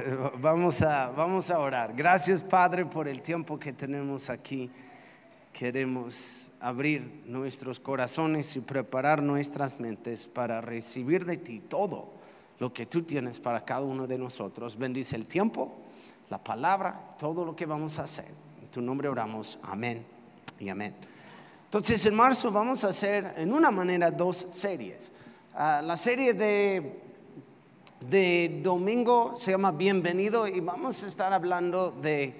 Vamos a, vamos a orar. Gracias Padre por el tiempo que tenemos aquí. Queremos abrir nuestros corazones y preparar nuestras mentes para recibir de ti todo lo que tú tienes para cada uno de nosotros. Bendice el tiempo, la palabra, todo lo que vamos a hacer. En tu nombre oramos. Amén y amén. Entonces en marzo vamos a hacer en una manera dos series. Ah, la serie de de domingo se llama Bienvenido y vamos a estar hablando de,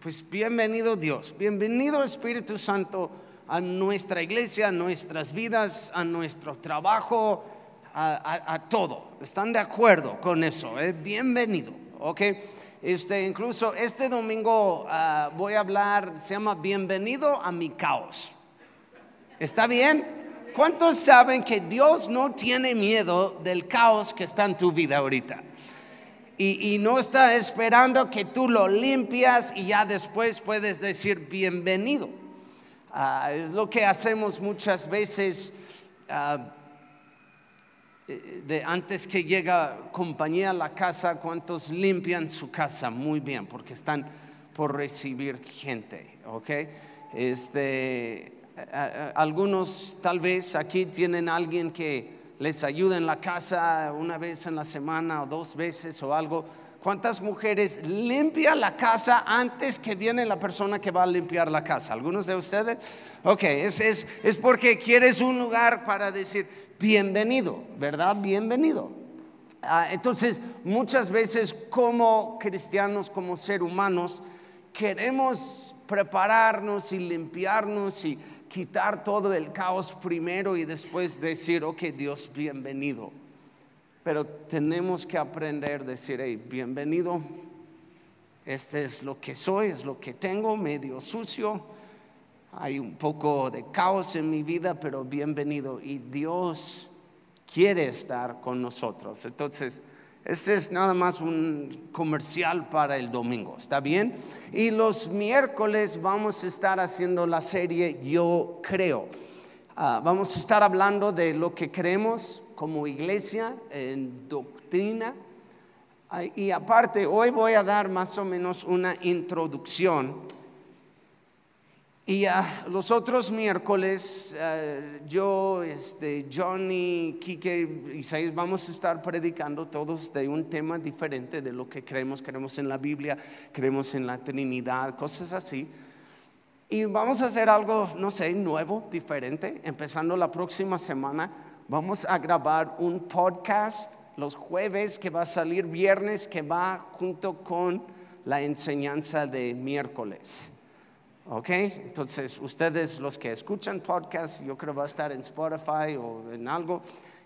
pues bienvenido Dios, bienvenido Espíritu Santo a nuestra iglesia, a nuestras vidas, a nuestro trabajo, a, todo. ¿Están de acuerdo con eso? Eh? Bienvenido, ¿ok? Este, incluso este domingo ah, voy a hablar, se llama Bienvenido a mi caos. ¿Está bien? ¿Cuántos saben que Dios no tiene miedo del caos que está en tu vida ahorita? Y, no está esperando que tú lo limpias y ya después puedes decir bienvenido. Ah, es lo que hacemos muchas veces ah, de antes que llega compañía a la casa, ¿cuántos limpian su casa? Muy bien, porque están por recibir gente, ¿ok? Este, algunos tal vez aquí tienen alguien que les ayuda en la casa una vez en la semana o dos veces o algo. ¿Cuántas mujeres limpian la casa antes que viene la persona que va a limpiar la casa? ¿Algunos de ustedes? Ok, es, es, es porque quieres un lugar para decir bienvenido, ¿verdad? Bienvenido. Ah, entonces, muchas veces como cristianos, como ser humanos, queremos prepararnos y limpiarnos y quitar todo el caos primero y después decir, ok, Dios, bienvenido. Pero tenemos que aprender a decir, hey, bienvenido, este es lo que soy, es lo que tengo, medio sucio, hay un poco de caos en mi vida, pero bienvenido. Y Dios quiere estar con nosotros. Entonces, este es nada más un comercial para el domingo, ¿está bien? Y los miércoles vamos a estar haciendo la serie Yo creo. Ah, vamos a estar hablando de lo que creemos como iglesia en doctrina. Ah, y aparte, hoy voy a dar más o menos una introducción y los otros miércoles, eh, yo, este, Johnny, Kike, Isaías, vamos a estar predicando todos de un tema diferente de lo que creemos. Creemos en la Biblia, creemos en la Trinidad, cosas así. Y vamos a hacer algo, no sé, nuevo, diferente. Empezando la próxima semana, vamos a grabar un podcast los jueves que va a salir viernes, que va junto con la enseñanza de miércoles. ¿Ok? Entonces, ustedes los que escuchan podcast, yo creo va a estar en Spotify o en algo.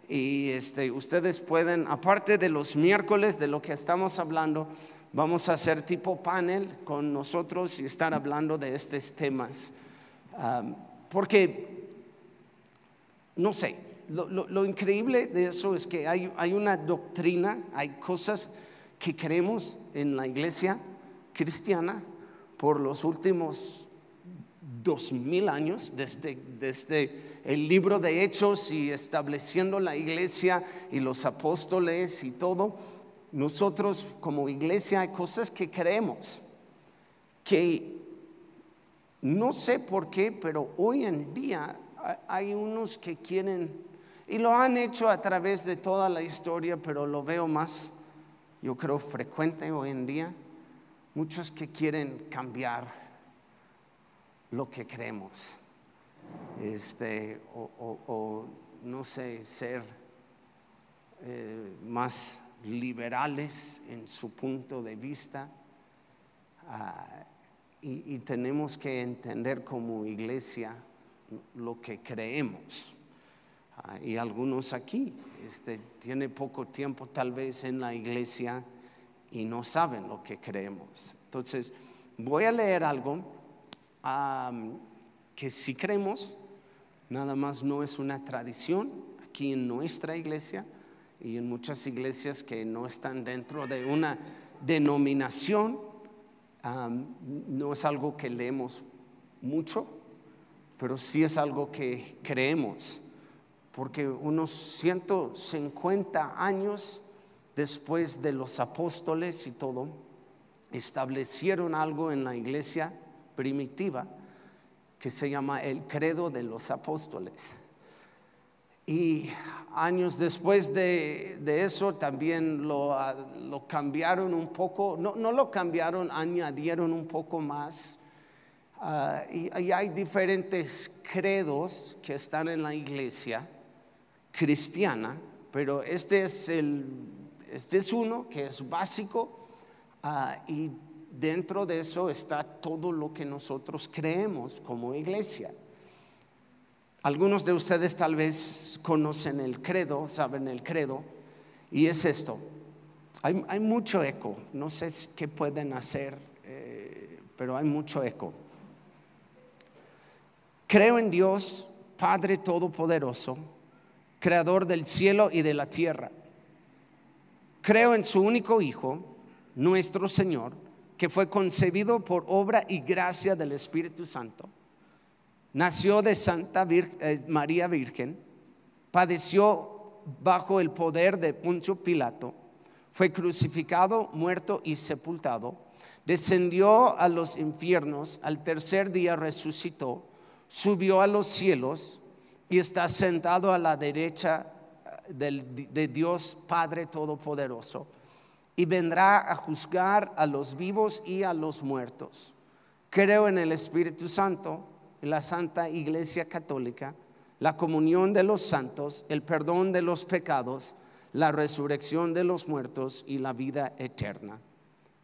Y este, ustedes pueden, aparte de los miércoles de lo que estamos hablando, vamos a hacer tipo panel con nosotros y estar hablando de estos temas. porque, no sé, lo, increíble de eso es que hay, hay una doctrina, hay cosas que creemos en la iglesia cristiana por los últimos dos mil años, desde, desde el libro de Hechos y estableciendo la iglesia y los apóstoles y todo, nosotros como iglesia hay cosas que creemos, que no sé por qué, pero hoy en día hay unos que quieren, y lo han hecho a través de toda la historia, pero lo veo más, yo creo, frecuente hoy en día, muchos que quieren cambiar lo que creemos. Este, o, no sé, ser eh, más liberales en su punto de vista. Ah, y, tenemos que entender como iglesia lo que creemos. Ah, y algunos aquí este, tienen poco tiempo tal vez en la iglesia y no saben lo que creemos. Entonces, voy a leer algo que si creemos, nada más no es una tradición aquí en nuestra iglesia y en muchas iglesias que no están dentro de una denominación, no es algo que leemos mucho, pero sí es algo que creemos, porque unos 150 años después de los apóstoles y todo, establecieron algo en la iglesia primitiva que se llama el credo de los apóstoles. Y años después de, eso también lo, cambiaron un poco, no, lo cambiaron, añadieron un poco más. Ah, y, hay diferentes credos que están en la iglesia cristiana, pero este es, el, este es uno que es básico ah, y dentro de eso está todo lo que nosotros creemos como iglesia. Algunos de ustedes tal vez conocen el credo, saben el credo, y es esto. Hay, mucho eco, no sé qué pueden hacer, eh, pero hay mucho eco. Creo en Dios, Padre Todopoderoso, Creador del cielo y de la tierra. Creo en su único Hijo, nuestro Señor, que fue concebido por obra y gracia del Espíritu Santo. Nació de Santa eh, María Virgen, padeció bajo el poder de Poncio Pilato, fue crucificado, muerto y sepultado, descendió a los infiernos, al tercer día resucitó, subió a los cielos y está sentado a la derecha de Dios Padre Todopoderoso y vendrá a juzgar a los vivos y a los muertos. Creo en el Espíritu Santo, en la Santa Iglesia Católica, la comunión de los santos, el perdón de los pecados, la resurrección de los muertos y la vida eterna.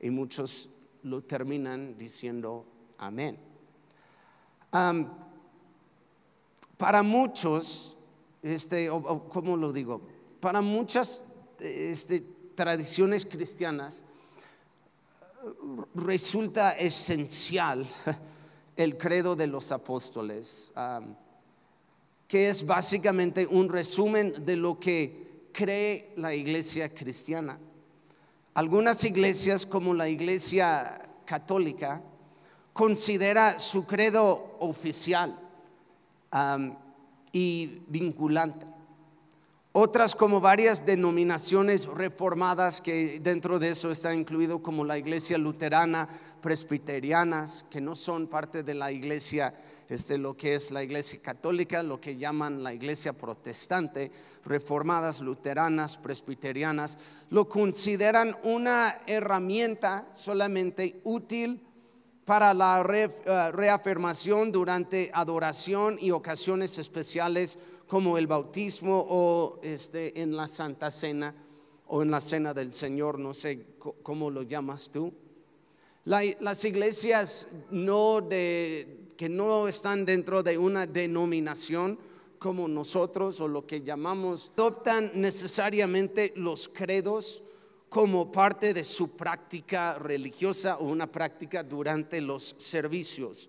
Y muchos lo terminan diciendo amén. para muchos, este, ¿cómo lo digo? Para muchas este, tradiciones cristianas, resulta esencial el credo de los apóstoles, que es básicamente un resumen de lo que cree la iglesia cristiana. Algunas iglesias, como la iglesia católica, considera su credo oficial y vinculante. Otras como varias denominaciones reformadas que dentro de eso está incluido como la iglesia luterana, presbiterianas, que no son parte de la iglesia, este, lo que es la iglesia católica, lo que llaman la iglesia protestante, reformadas, luteranas, presbiterianas, lo consideran una herramienta solamente útil para la eh, reafirmación durante adoración y ocasiones especiales como el bautismo o este, en la Santa Cena o en la Cena del Señor, no sé cómo lo llamas tú. las iglesias no de, que no están dentro de una denominación como nosotros o lo que llamamos, adoptan necesariamente los credos como parte de su práctica religiosa o una práctica durante los servicios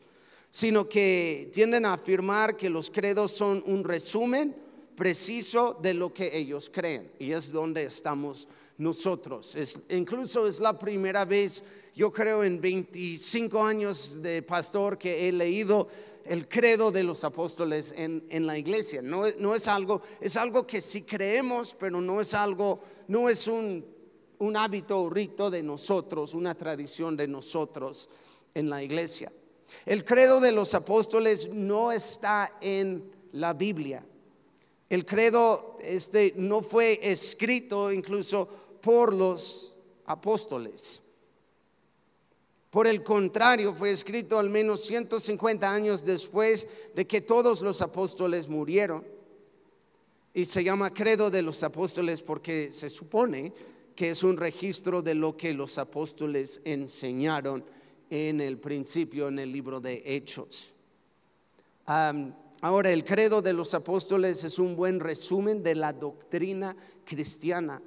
sino que tienden a afirmar que los credos son un resumen preciso de lo que ellos creen. Y es donde estamos nosotros. Incluso es la primera vez, yo creo, en 25 años de pastor que he leído el credo de los apóstoles en, la iglesia. No, no, es algo, es algo que sí creemos, pero no es algo, no es un, un hábito o rito de nosotros, una tradición de nosotros en la iglesia. El credo de los apóstoles no está en la Biblia. El credo este no fue escrito incluso por los apóstoles. Por el contrario, fue escrito al menos 150 años después de que todos los apóstoles murieron. Y se llama credo de los apóstoles porque se supone que es un registro de lo que los apóstoles enseñaron en el principio en el libro de Hechos. ahora, el credo de los apóstoles es un buen resumen de la doctrina cristiana.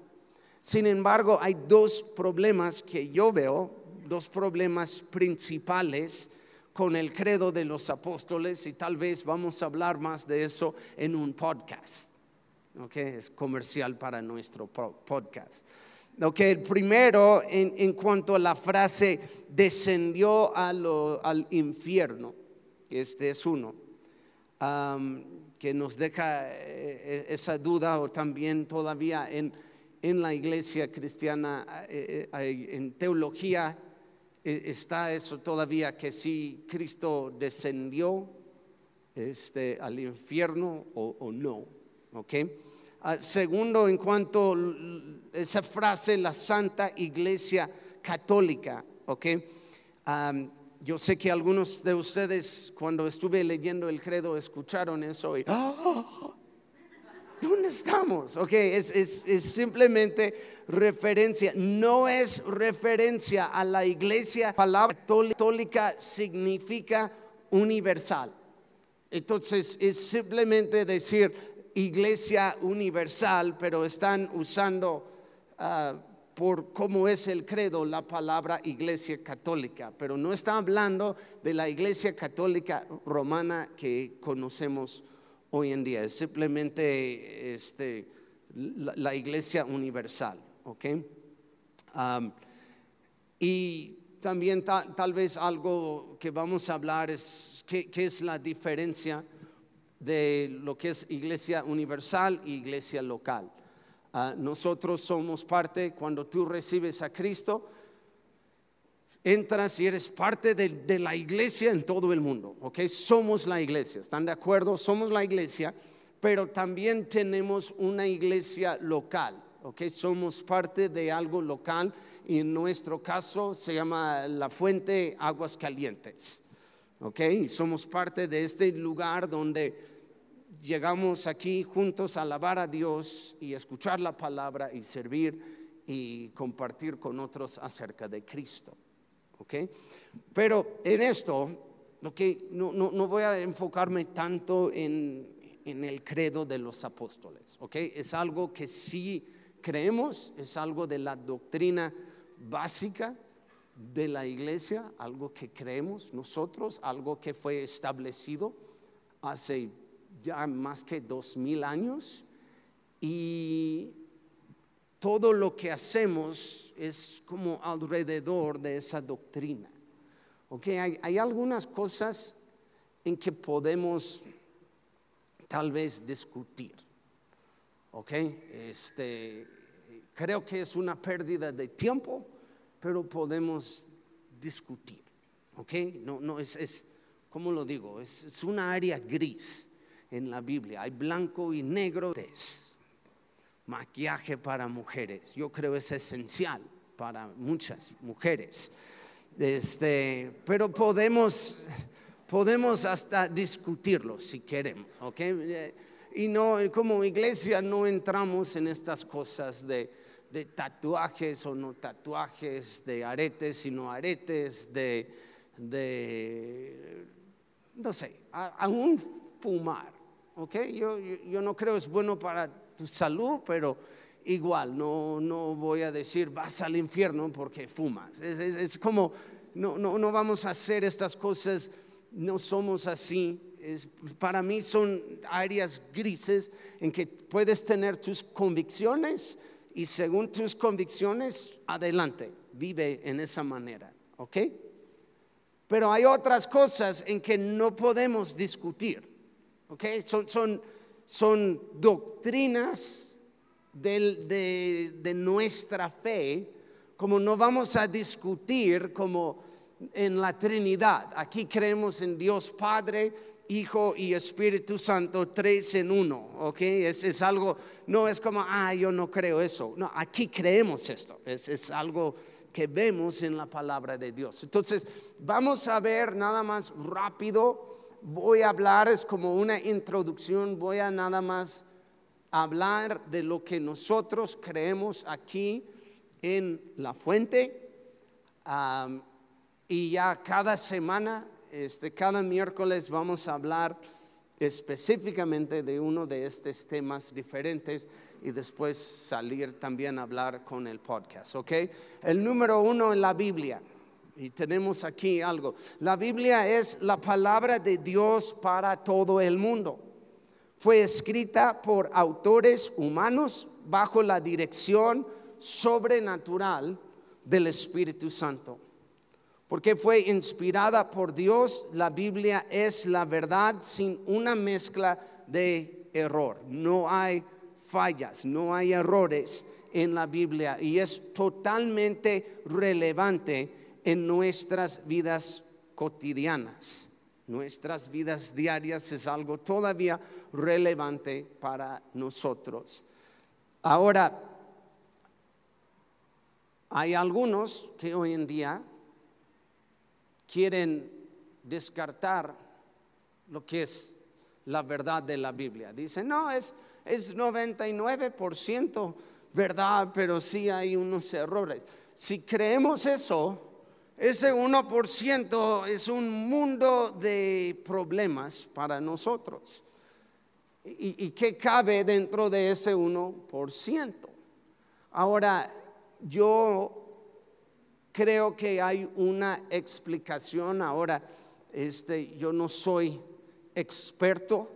Sin embargo, hay dos problemas que yo veo, dos problemas principales con el credo de los apóstoles y tal vez vamos a hablar más de eso en un podcast. ¿ok? Es comercial para nuestro podcast. Ok, primero en, cuanto a la frase descendió al infierno, este es uno, que nos deja eh, esa duda o también todavía en, en la iglesia cristiana, eh, eh, en teología, eh, está eso todavía que si Cristo descendió este, al infierno o, no. ¿ok? Ah, segundo, en cuanto a esa frase, la Santa Iglesia Católica, ¿ok? yo sé que algunos de ustedes cuando estuve leyendo el credo escucharon eso y ¡Ah! ¿dónde estamos? Ok, es, es, simplemente referencia, no es referencia a la iglesia, palabra católica significa universal. Entonces es simplemente decir iglesia universal, pero están usando ah, por cómo es el credo la palabra iglesia católica, pero no está hablando de la iglesia católica romana que conocemos hoy en día, es simplemente este, la, iglesia universal, ¿ok? y también tal vez algo que vamos a hablar es qué, qué es la diferencia de lo que es iglesia universal y iglesia local. Ah, nosotros somos parte, cuando tú recibes a Cristo, entras y eres parte de, la iglesia en todo el mundo, ¿ok? Somos la iglesia, ¿están de acuerdo? Somos la iglesia, pero también tenemos una iglesia local, ¿ok? Somos parte de algo local y en nuestro caso se llama la fuente Aguas Calientes, ¿ok? Somos parte de este lugar donde llegamos aquí juntos a alabar a Dios y escuchar la palabra y servir y compartir con otros acerca de Cristo. ¿Ok? Pero en esto, okay, no, no, no voy a enfocarme tanto en, en, el credo de los apóstoles. ¿Ok? Es algo que sí creemos, es algo de la doctrina básica de la iglesia, algo que creemos nosotros, algo que fue establecido hace ya más que dos mil años y todo lo que hacemos es como alrededor de esa doctrina. Okay, hay, algunas cosas en que podemos tal vez discutir. Ok, este, creo que es una pérdida de tiempo, pero podemos discutir. Ok, no, no es, es ¿cómo lo digo? Es, es una área gris en la Biblia. Hay blanco y negro. Maquillaje para mujeres. Yo creo es esencial para muchas mujeres. Este, pero podemos, podemos hasta discutirlo si queremos, ¿ok? Y no, como iglesia no entramos en estas cosas de, de tatuajes o no tatuajes, de aretes y no aretes, de, de no sé, aún fumar ¿ok? Yo, yo, no creo es bueno para tu salud, pero igual, no, no voy a decir vas al infierno porque fumas. Es, como, no, no, no, vamos a hacer estas cosas, no somos así. para mí son áreas grises en que puedes tener tus convicciones y según tus convicciones, adelante, vive en esa manera, ¿ok? Pero hay otras cosas en que no podemos discutir. Son, son, son doctrinas de, de nuestra fe, como no vamos a discutir como en la Trinidad. Aquí creemos en Dios Padre, Hijo y Espíritu Santo, tres en uno, ¿ok? Es, es, algo, no es como, ah, yo no creo eso. No, aquí creemos esto, es, es algo que vemos en la palabra de Dios. Entonces, vamos a ver nada más rápido voy a hablar, es como una introducción, voy a nada más hablar de lo que nosotros creemos aquí en la fuente. y ya cada semana, este, cada miércoles vamos a hablar específicamente de uno de estos temas diferentes y después salir también a hablar con el podcast, ¿ok? El número uno en la Biblia. Y tenemos aquí algo. La Biblia es la palabra de Dios para todo el mundo. Fue escrita por autores humanos bajo la dirección sobrenatural del Espíritu Santo. Porque fue inspirada por Dios, la Biblia es la verdad sin una mezcla de error. No hay fallas, no hay errores en la Biblia y es totalmente relevante en nuestras vidas cotidianas. Nuestras vidas diarias es algo todavía relevante para nosotros. Ahora, hay algunos que hoy en día quieren descartar lo que es la verdad de la Biblia. Dicen, no, es, es 99% verdad, pero sí hay unos errores. Si creemos eso, ese 1% es un mundo de problemas para nosotros. ¿Y, y qué cabe dentro de ese 1%? Ahora, yo creo que hay una explicación. Ahora, este, yo no soy experto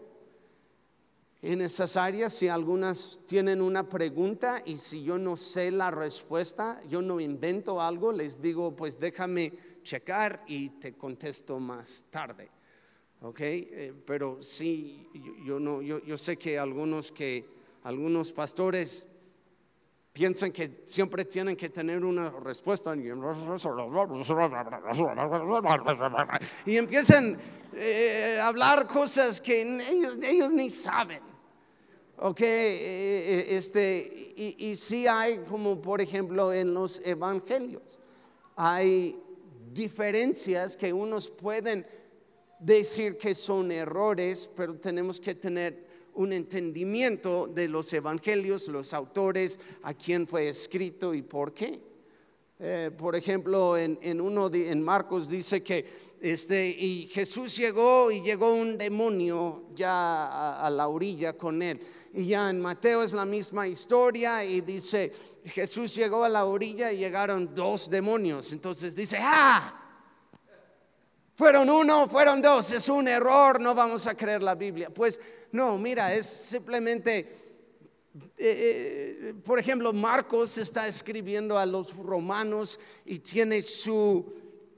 en esas áreas. Si algunas tienen una pregunta y si yo no sé la respuesta, yo no invento algo, les digo, pues déjame checar y te contesto más tarde. ¿Ok? Eh, pero sí, yo, no, yo, yo sé que algunos que algunos pastores piensan que siempre tienen que tener una respuesta y empiezan eh, a hablar cosas que ellos, ni saben. Ok, eh, eh, este, y, y sí hay, como por ejemplo en los evangelios, hay diferencias que unos pueden decir que son errores, pero tenemos que tener un entendimiento de los evangelios, los autores, a quién fue escrito y por qué. Eh, por ejemplo, en, uno en Marcos dice que este, y Jesús llegó y llegó un demonio ya a, la orilla con él. Y ya en Mateo es la misma historia y dice, Jesús llegó a la orilla y llegaron dos demonios. Entonces dice, ah, fueron uno, fueron dos, es un error, no vamos a creer la Biblia. Pues no, mira, es simplemente, eh, eh, por ejemplo, Marcos está escribiendo a los romanos y tiene su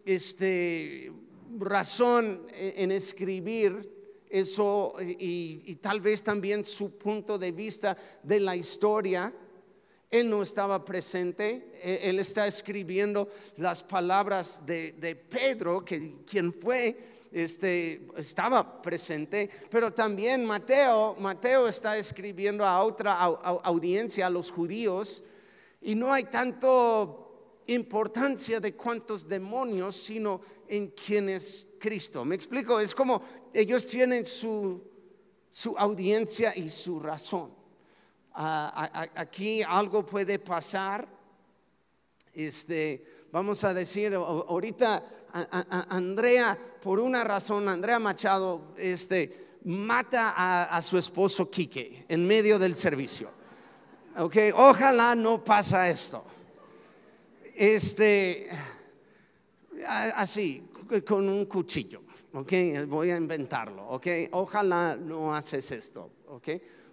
este, razón en escribir eso y, tal vez también su punto de vista de la historia. Él no estaba presente, e, él está escribiendo las palabras de, de Pedro, que quien fue este, estaba presente, pero también Mateo, Mateo está escribiendo a otra audiencia, a los judíos, y no hay tanto importancia de cuántos demonios, sino en quién es Cristo. ¿Me explico? Es como ellos tienen su, su audiencia y su razón. Aquí algo puede pasar. Este, vamos a decir, ahorita Andrea, por una razón, Andrea Machado, este, mata a, su esposo Quique en medio del servicio. Ojalá no pasa esto. Este, así, con un cuchillo. Voy a inventarlo. Ojalá no haces esto.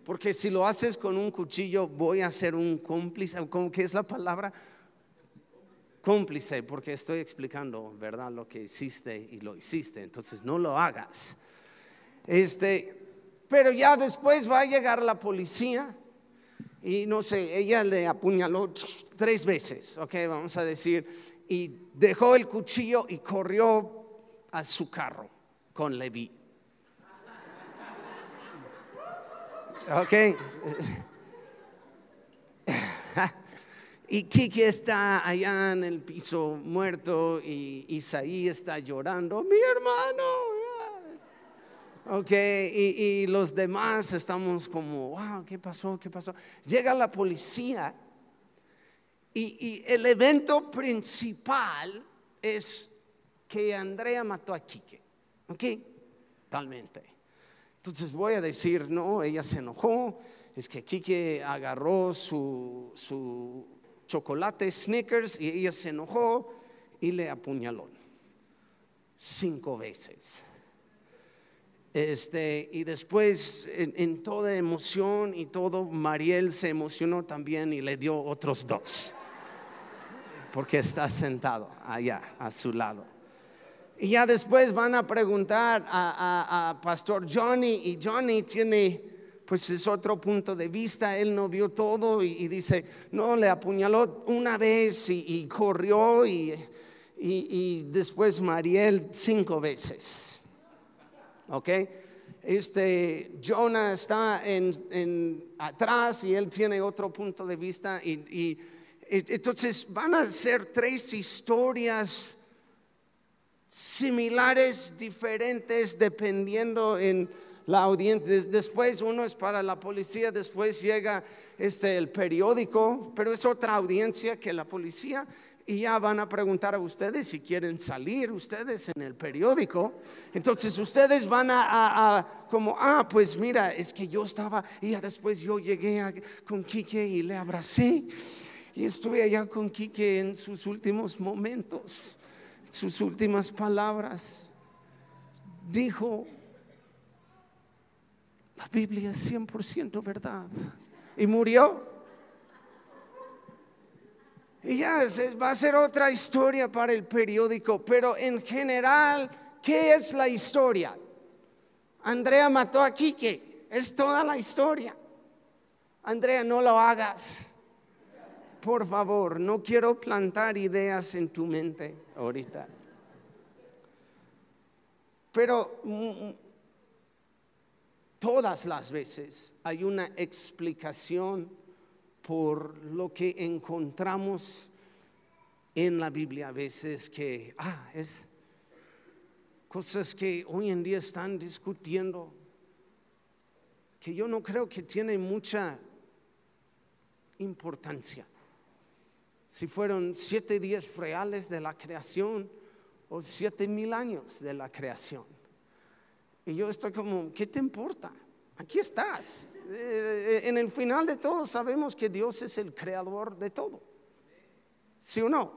Porque si lo haces con un cuchillo, voy a ser un cómplice. ¿Cómo que es la palabra? cómplice porque estoy explicando, ¿verdad? Lo que hiciste y lo hiciste. Entonces no lo hagas. Este, pero ya después va a llegar la policía y no sé, ella le apuñaló tres veces, ok, vamos a decir, y dejó el cuchillo y corrió a su carro con Levi. Ok. Y Kiki está allá en el piso muerto y Isaí está llorando, mi hermano. Ok, y, los demás estamos como, wow, ¿qué pasó? ¿Qué pasó? Llega la policía y, el evento principal es que Andrea mató a Kike. Ok, totalmente. Entonces voy a decir, no, ella se enojó, es que Kike agarró su, su chocolate Snickers y ella se enojó y le apuñaló cinco veces. Este, y después, en, toda emoción y todo, Mariel se emocionó también y le dio otros dos, porque está sentado allá a su lado. Y ya después van a preguntar a, a Pastor Johnny y Johnny tiene pues es otro punto de vista. Él no vio todo y, dice, no, le apuñaló una vez y, corrió y, y, después Mariel cinco veces. ¿Ok? Este, Jonah está en, atrás y él tiene otro punto de vista y entonces van a ser tres historias similares, diferentes, dependiendo en la audiencia. Después uno es para la policía, después llega este, el periódico, pero es otra audiencia que la policía. Y ya van a preguntar a ustedes si quieren salir ustedes en el periódico. Entonces ustedes van a, como, ah, pues mira, es que yo estaba, y ya después yo llegué con Quique y le abracé. Y estuve allá con Quique en sus últimos momentos, sus últimas palabras. Dijo, la Biblia es 100% verdad. Y murió. Y ya va a ser otra historia para el periódico, pero en general, ¿qué es la historia? Andrea mató a Quique, es toda la historia. Andrea, no lo hagas. Por favor, no quiero plantar ideas en tu mente ahorita. Pero mm, mm, todas las veces hay una explicación por lo que encontramos en la Biblia a veces que, ah, es cosas que hoy en día están discutiendo, que yo no creo que tiene mucha importancia. Si fueron siete días reales de la creación o siete mil años de la creación. Y yo estoy como, ¿qué te importa? Aquí estás. Eh, en el final de todo sabemos que Dios es el creador de todo. ¿Sí o no?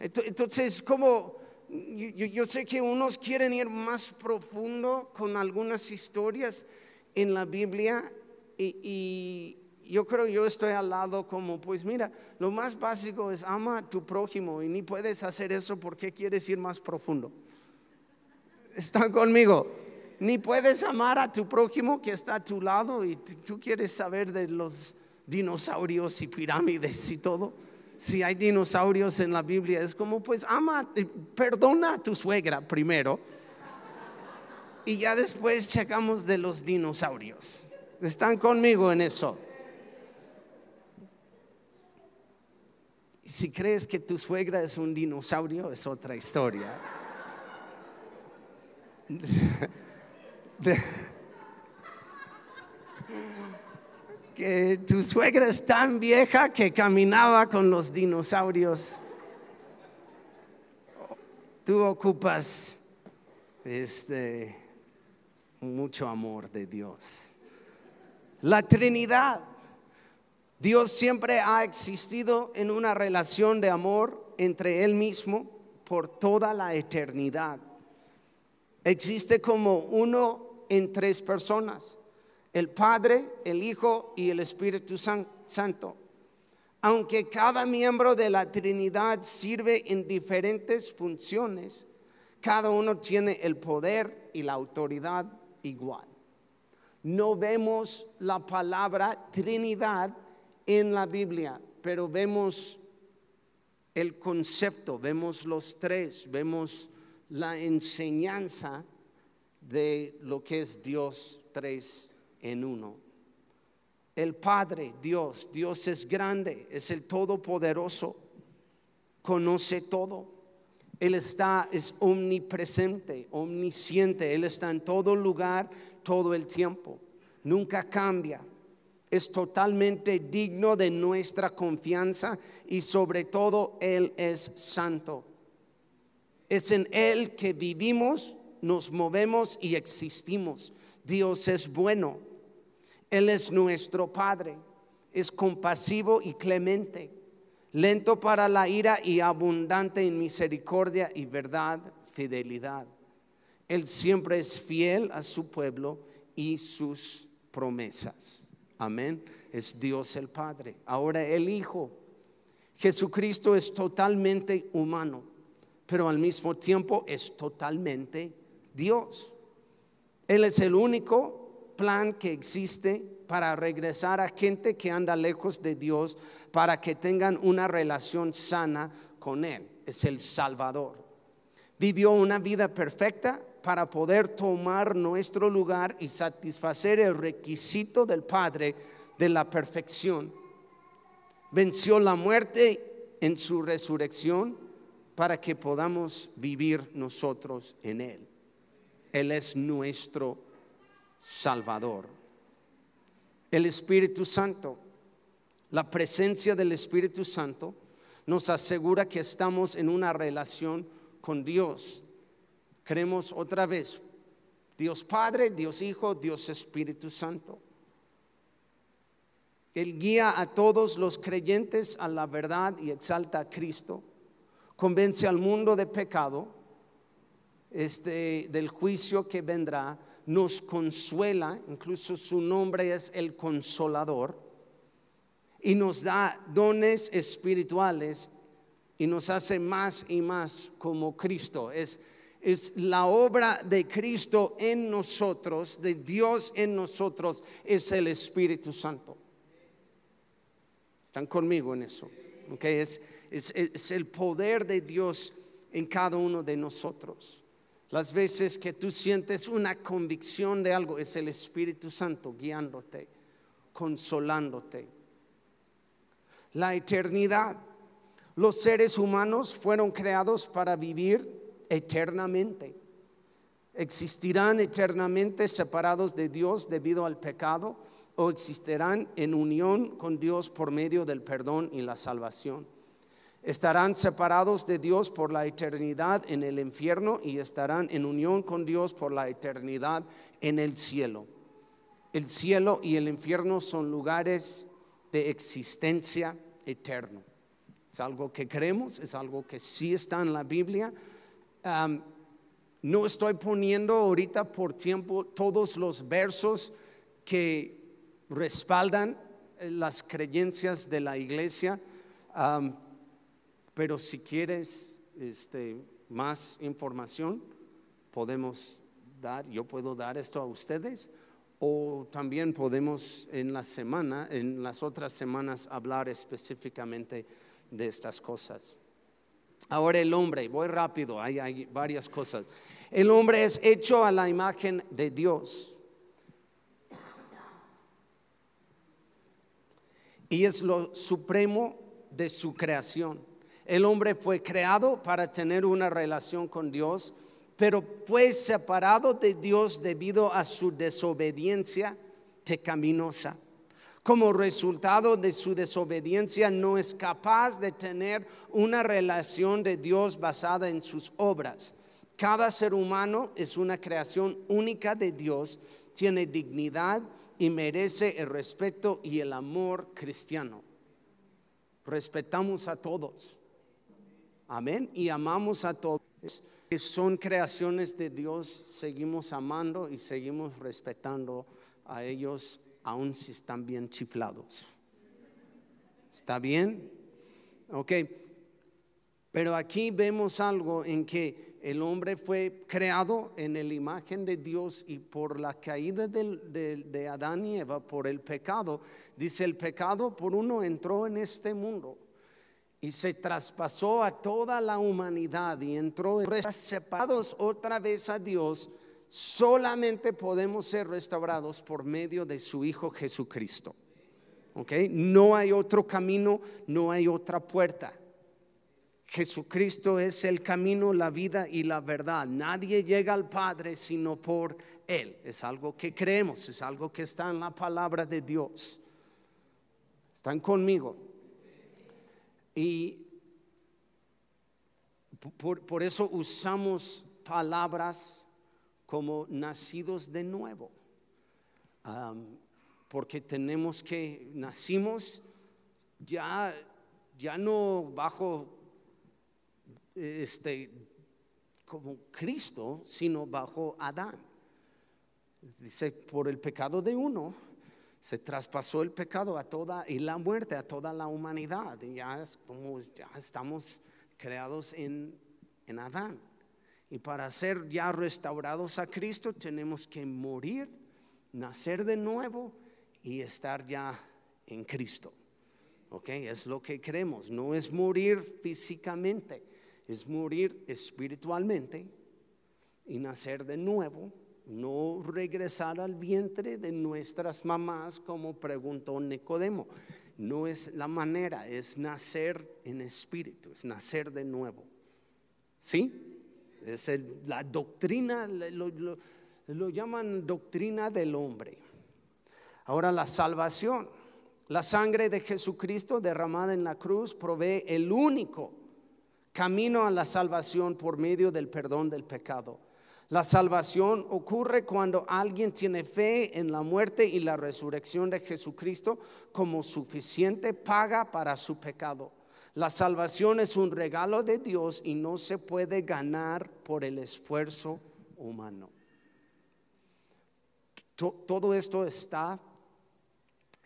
Entonces, como yo, sé que unos quieren ir más profundo con algunas historias en la Biblia y, yo creo yo estoy al lado como, pues mira, lo más básico es ama a tu prójimo y ni puedes hacer eso porque quieres ir más profundo. ¿Están conmigo? ni puedes amar a tu prójimo que está a tu lado y tú quieres saber de los dinosaurios y pirámides y todo. Si hay dinosaurios en la Biblia, es como pues ama, eh, perdona a tu suegra primero y ya después checamos de los dinosaurios. ¿Están conmigo en eso? Si crees que tu suegra es un dinosaurio, es otra historia. que tu suegra es tan vieja que caminaba con los dinosaurios. Tú ocupas este mucho amor de Dios. La Trinidad. Dios siempre ha existido en una relación de amor entre Él mismo por toda la eternidad. Existe como uno en tres personas, el Padre, el Hijo y el Espíritu Santo. Aunque cada miembro de la Trinidad sirve en diferentes funciones, cada uno tiene el poder y la autoridad igual. No vemos la palabra Trinidad en la Biblia, pero vemos el concepto, vemos los tres, vemos la enseñanza de lo que es Dios tres en uno. El Padre, Dios, Dios es grande, es el Todopoderoso, conoce todo. Él está, es omnipresente, omnisciente, Él está en todo lugar, todo el tiempo. Nunca cambia. Es totalmente digno de nuestra confianza y sobre todo Él es santo. Es en Él que vivimos, nos movemos y existimos. Dios es bueno. Él es nuestro Padre. Es compasivo y clemente, lento para la ira y abundante en misericordia y verdad, fidelidad. Él siempre es fiel a su pueblo y sus promesas. Amén. Es Dios el Padre. Ahora el Hijo. Jesucristo es totalmente humano, pero al mismo tiempo es totalmente Dios. Él es el único plan que existe para regresar a gente que anda lejos de Dios para que tengan una relación sana con Él. Es el Salvador. Vivió una vida perfecta para poder tomar nuestro lugar y satisfacer el requisito del Padre de la perfección. Venció la muerte en su resurrección para que podamos vivir nosotros en Él. Él es nuestro Salvador. El Espíritu Santo, la presencia del Espíritu Santo nos asegura que estamos en una relación con Dios. Creemos otra vez, Dios Padre, Dios Hijo, Dios Espíritu Santo. Él guía a todos los creyentes a la verdad y exalta a Cristo. Convence al mundo de pecado, este, del juicio que vendrá. Nos consuela, incluso su nombre es el consolador. Y nos da dones espirituales y nos hace más y más como Cristo. Es, es la obra de Cristo en nosotros, de Dios en nosotros, es el Espíritu Santo. ¿Están conmigo en eso? Okay, es, es, el poder de Dios en cada uno de nosotros. Las veces que tú sientes una convicción de algo, es el Espíritu Santo guiándote, consolándote. La eternidad. Los seres humanos fueron creados para vivir eternamente. Existirán eternamente separados de Dios debido al pecado o existirán en unión con Dios por medio del perdón y la salvación. Estarán separados de Dios por la eternidad en el infierno y estarán en unión con Dios por la eternidad en el cielo. El cielo y el infierno son lugares de existencia eterno. Es algo que creemos, es algo que sí está en la Biblia. No estoy poniendo ahorita por tiempo todos los versos que respaldan eh, las creencias de la iglesia, pero si quieres este, más información, podemos dar, yo puedo dar esto a ustedes, o también podemos en la semana, en las otras semanas, hablar específicamente de estas cosas. Ahora el hombre, voy rápido, hay varias cosas. El hombre es hecho a la imagen de Dios. y es lo supremo de su creación. El hombre fue creado para tener una relación con Dios, pero fue separado de Dios debido a su desobediencia pecaminosa. Como resultado de su desobediencia no es capaz de tener una relación de Dios basada en sus obras. Cada ser humano es una creación única de Dios, tiene dignidad y merece el respeto y el amor cristiano. Respetamos a todos. Amén. Y amamos a todos. Que son creaciones de Dios, seguimos amando y seguimos respetando a ellos, aun si están bien chiflados. ¿Está bien? Ok. Pero aquí vemos algo en que el hombre fue creado en la imagen de Dios y por la caída de, Adán y Eva, por el pecado, dice el pecado por uno entró en este mundo y se traspasó a toda la humanidad y entró separados otra vez a Dios, solamente podemos ser restaurados por medio de su Hijo Jesucristo. ¿Ok? No hay otro camino, no hay otra puerta. Jesucristo es el camino, la vida y la verdad. Nadie llega al Padre sino por Él. Es algo que creemos, es algo que está en la palabra de Dios. ¿Están conmigo? Y por, eso usamos palabras como nacidos de nuevo. porque tenemos que, nacimos ya, ya no bajo este, como Cristo, sino bajo Adán. Dice, por el pecado de uno, se traspasó el pecado a toda y la muerte a toda la humanidad. Y ya, como, ya estamos creados en, en Adán. Y para ser ya restaurados a Cristo tenemos que morir nacer de nuevo y estar ya en Cristo. ¿Ok? Es lo que creemos. No es morir físicamente, es morir espiritualmente y nacer de nuevo. No regresar al vientre de nuestras mamás como preguntó Nicodemo. No es la manera, es nacer en espíritu, es nacer de nuevo. ¿Sí? Es la doctrina, lo llaman doctrina del hombre. Ahora la salvación. La sangre de Jesucristo derramada en la cruz provee el único camino a la salvación por medio del perdón del pecado. La salvación ocurre cuando alguien tiene fe en la muerte y la resurrección de Jesucristo como suficiente paga para su pecado. La salvación es un regalo de Dios y no se puede ganar por el esfuerzo humano. Todo esto está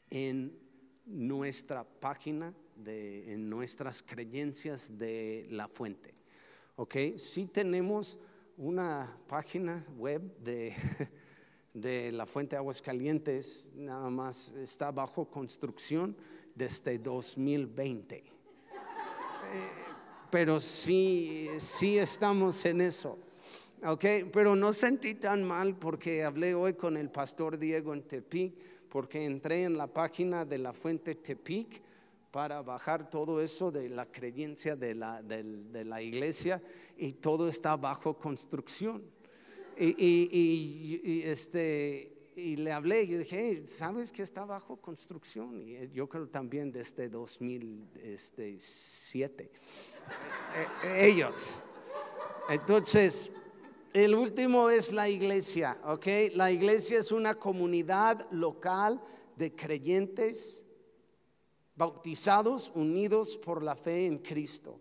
en nuestra página, de, en nuestras creencias de la fuente. ¿Ok? Si tenemos una página web de, de la fuente de aguas calientes, nada más está bajo construcción desde 2020. Pero sí, sí estamos en eso. Ok, pero no sentí tan mal porque hablé hoy con el pastor Diego en Tepic, porque entré en la página de la fuente Tepic para bajar todo eso de la creencia de la, de, la iglesia y todo está bajo construcción. Y, este, y le hablé, yo dije, ¿sabes que está bajo construcción? Y yo creo también desde 2007. E, e, ellos. Entonces, el último es la iglesia, ¿ok? La iglesia es una comunidad local de creyentes bautizados, unidos por la fe en Cristo.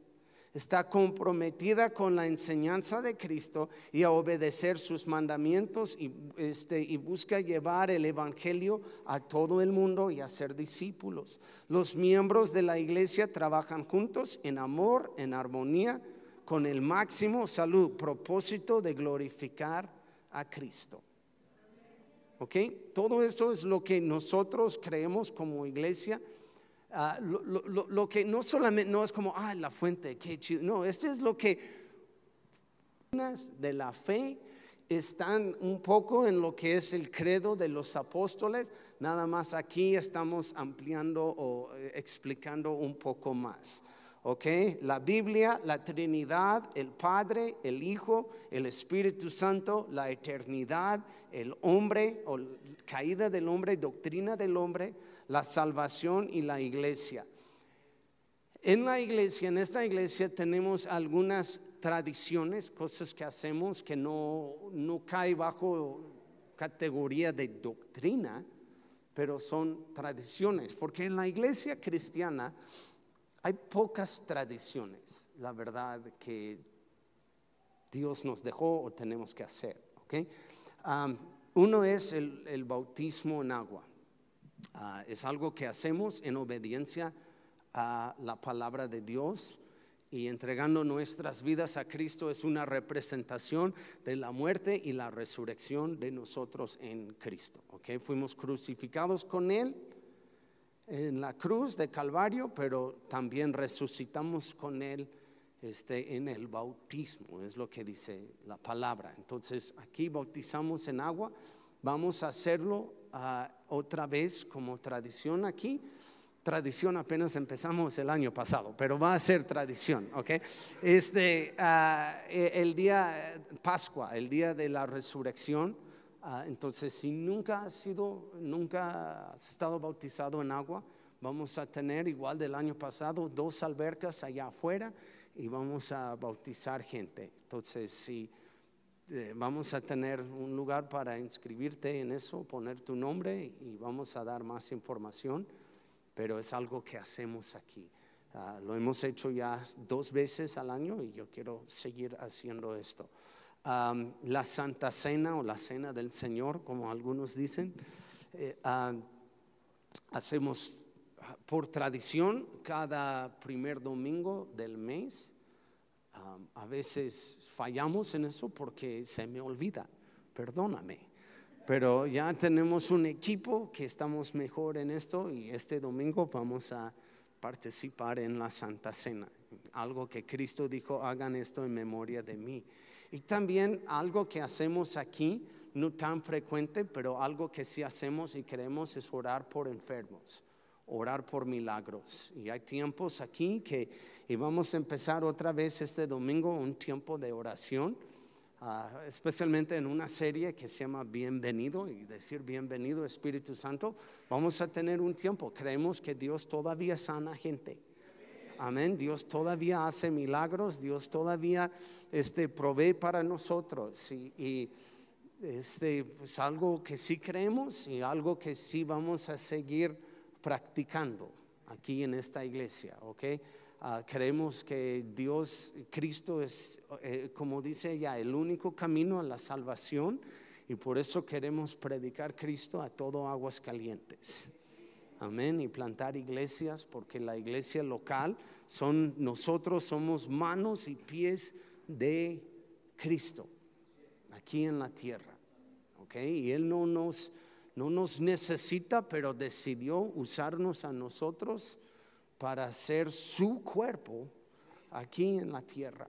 Está comprometida con la enseñanza de Cristo y a obedecer sus mandamientos y, este, y busca llevar el Evangelio a todo el mundo y a ser discípulos. Los miembros de la iglesia trabajan juntos en amor, en armonía con el máximo salud, propósito de glorificar a Cristo. ¿Ok? Todo esto es lo que nosotros creemos como iglesia. Ah, lo, que no solamente no es como, ah, la fuente, qué chido. No, esto es lo que de la fe están un poco en lo que es el credo de los apóstoles. Nada más aquí estamos ampliando o eh, explicando un poco más. ¿Ok? La Biblia, la Trinidad, el Padre, el Hijo, el Espíritu Santo, la eternidad, el hombre o caída del hombre, doctrina del hombre, la salvación y la iglesia. En la iglesia, en esta iglesia tenemos algunas tradiciones, cosas que hacemos que no, no cae bajo categoría de doctrina, pero son tradiciones, porque en la iglesia cristiana hay pocas tradiciones, la verdad, que Dios nos dejó o tenemos que hacer. uno es el, bautismo en agua. Ah, es algo que hacemos en obediencia a la palabra de Dios y entregando nuestras vidas a Cristo es una representación de la muerte y la resurrección de nosotros en Cristo. Fuimos crucificados con Él en la cruz de Calvario, pero también resucitamos con Él este, en el bautismo, es lo que dice la palabra. Entonces aquí bautizamos en agua, vamos a hacerlo ah, otra vez como tradición aquí. Tradición apenas empezamos el año pasado, pero va a ser tradición, ¿ok? Este, e, el día Pascua, el día de la resurrección, Ah, entonces, si nunca has sido, nunca has estado bautizado en agua, vamos a tener igual del año pasado dos albercas allá afuera y vamos a bautizar gente. Entonces, si eh, vamos a tener un lugar para inscribirte en eso, poner tu nombre y vamos a dar más información, pero es algo que hacemos aquí. Ah, lo hemos hecho ya dos veces al año y yo quiero seguir haciendo esto la Santa Cena o la Cena del Señor, como algunos dicen. Eh, hacemos por tradición cada primer domingo del mes. a veces fallamos en eso porque se me olvida, perdóname. Pero ya tenemos un equipo que estamos mejor en esto y este domingo vamos a participar en la Santa Cena. Algo que Cristo dijo, hagan esto en memoria de mí. Y también algo que hacemos aquí, no tan frecuente, pero algo que sí hacemos y queremos es orar por enfermos, orar por milagros. Y hay tiempos aquí que y vamos a empezar otra vez este domingo un tiempo de oración Ah, especialmente en una serie que se llama Bienvenido y decir Bienvenido Espíritu Santo, vamos a tener un tiempo. Creemos que Dios todavía sana gente. Amén. Dios todavía hace milagros, Dios todavía este, provee para nosotros. Y, este, pues algo que sí creemos y algo que sí vamos a seguir practicando aquí en esta iglesia, ¿ok? Ah, creemos que Dios, Cristo es, eh, como dice ella, el único camino a la salvación y por eso queremos predicar Cristo a todo aguas calientes. Amén. Y plantar iglesias, porque la iglesia local son nosotros, somos manos y pies de Cristo aquí en la tierra. ¿Ok? Y Él no nos, no nos necesita, pero decidió usarnos a nosotros para ser su cuerpo aquí en la tierra.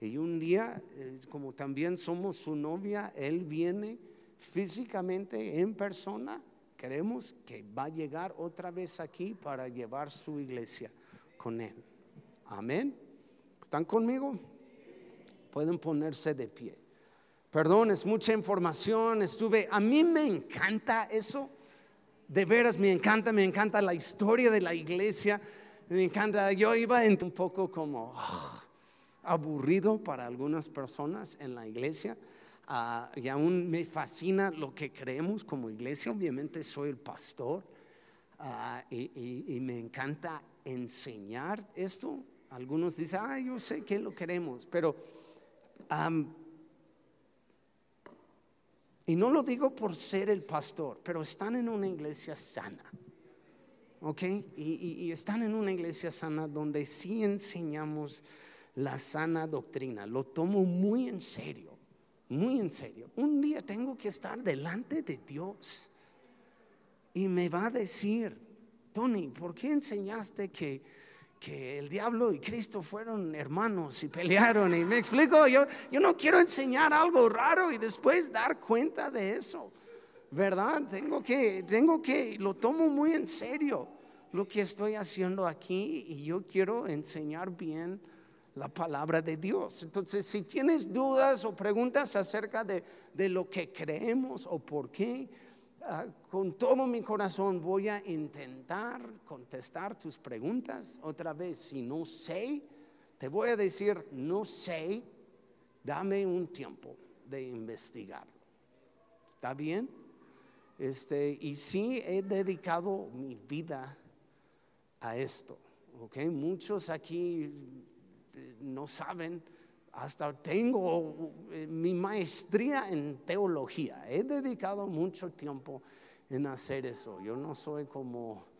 Y un día, eh, como también somos su novia, Él viene físicamente en persona. Queremos que va a llegar otra vez aquí para llevar su iglesia con Él. Amén. ¿Están conmigo? Pueden ponerse de pie. Perdón, es mucha información. Estuve, a mí me encanta eso de veras me encanta, me encanta la historia de la iglesia, me encanta, yo iba un poco como ah, aburrido para algunas personas en la iglesia. Ah, y aún me fascina lo que creemos como iglesia. Obviamente soy el pastor ah, y, me encanta enseñar esto. Algunos dicen, ah, yo sé que lo queremos, pero y no lo digo por ser el pastor, pero están en una iglesia sana. ¿Ok? Y, están en una iglesia sana donde sí enseñamos la sana doctrina. Lo tomo muy en serio, muy en serio. Un día tengo que estar delante de Dios y me va a decir, Tony, ¿por qué enseñaste que que el diablo y Cristo fueron hermanos y pelearon. Y me explico, yo, yo no quiero enseñar algo raro y después dar cuenta de eso. ¿Verdad? Tengo que, tengo que, lo tomo muy en serio lo que estoy haciendo aquí y yo quiero enseñar bien la palabra de Dios. Entonces, si tienes dudas o preguntas acerca de, de lo que creemos o por qué, Ah, con todo mi corazón voy a intentar contestar tus preguntas. Otra vez, si no sé, te voy a decir, no sé, dame un tiempo de investigar. ¿Está bien? Este, y sí he dedicado mi vida a esto. ¿ok? Muchos aquí eh, no saben hasta tengo eh, mi maestría en teología. He dedicado mucho tiempo en hacer eso. Yo no soy como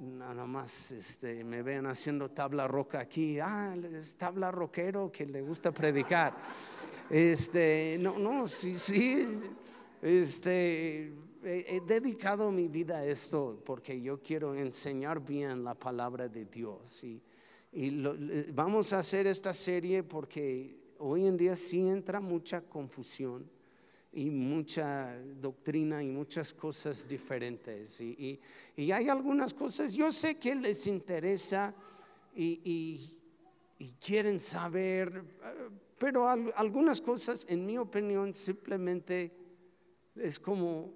nada más este, me ven haciendo tabla roca aquí. Ah, es tabla roquero que le gusta predicar. Este, no, no, sí, sí. Este, he, dedicado mi vida a esto porque yo quiero enseñar bien la palabra de Dios. Y, y vamos a hacer esta serie porque hoy en día sí entra mucha confusión y mucha doctrina y muchas cosas diferentes. Y, hay algunas cosas, yo sé que les interesa y, quieren saber, pero algunas cosas, en mi opinión, simplemente es como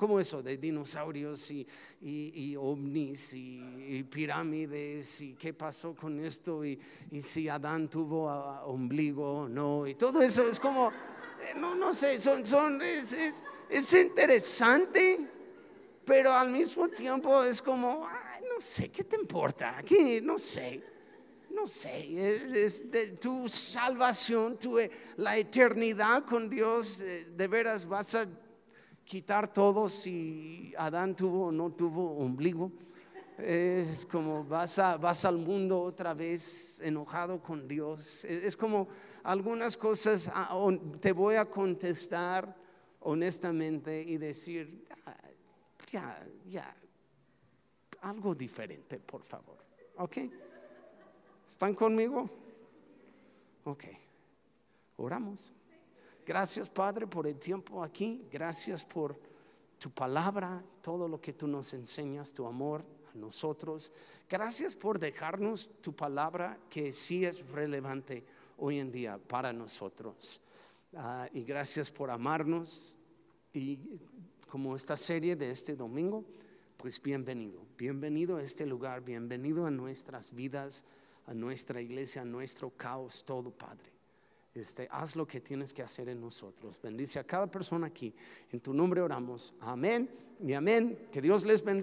como eso de dinosaurios y, ovnis y, pirámides y qué pasó con esto y, si Adán tuvo ombligo o no y todo eso es como, eh, no, no sé, son, son, es, es, interesante, pero al mismo tiempo es como, no sé, ¿qué te importa? ¿Qué? No sé. No sé, es, de, tu salvación, tu, la eternidad con Dios, eh, de veras vas a quitar todo si Adán tuvo o no tuvo ombligo. Es como vas, a, vas al mundo otra vez enojado con Dios. Es, como algunas cosas ah, te voy a contestar honestamente y decir, ya, ya, algo diferente, por favor. ¿Ok? ¿Están conmigo? Ok. Oramos. Gracias, Padre, por el tiempo aquí. Gracias por tu palabra, todo lo que tú nos enseñas, tu amor a nosotros. Gracias por dejarnos tu palabra que sí es relevante hoy en día para nosotros. Ah, y gracias por amarnos. Y como esta serie de este domingo, pues bienvenido. Bienvenido a este lugar, bienvenido a nuestras vidas, a nuestra iglesia, a nuestro caos, todo, Padre. Este, haz lo que tienes que hacer en nosotros. Bendice a cada persona aquí. En tu nombre oramos. Amén y amén. Que Dios les bendiga.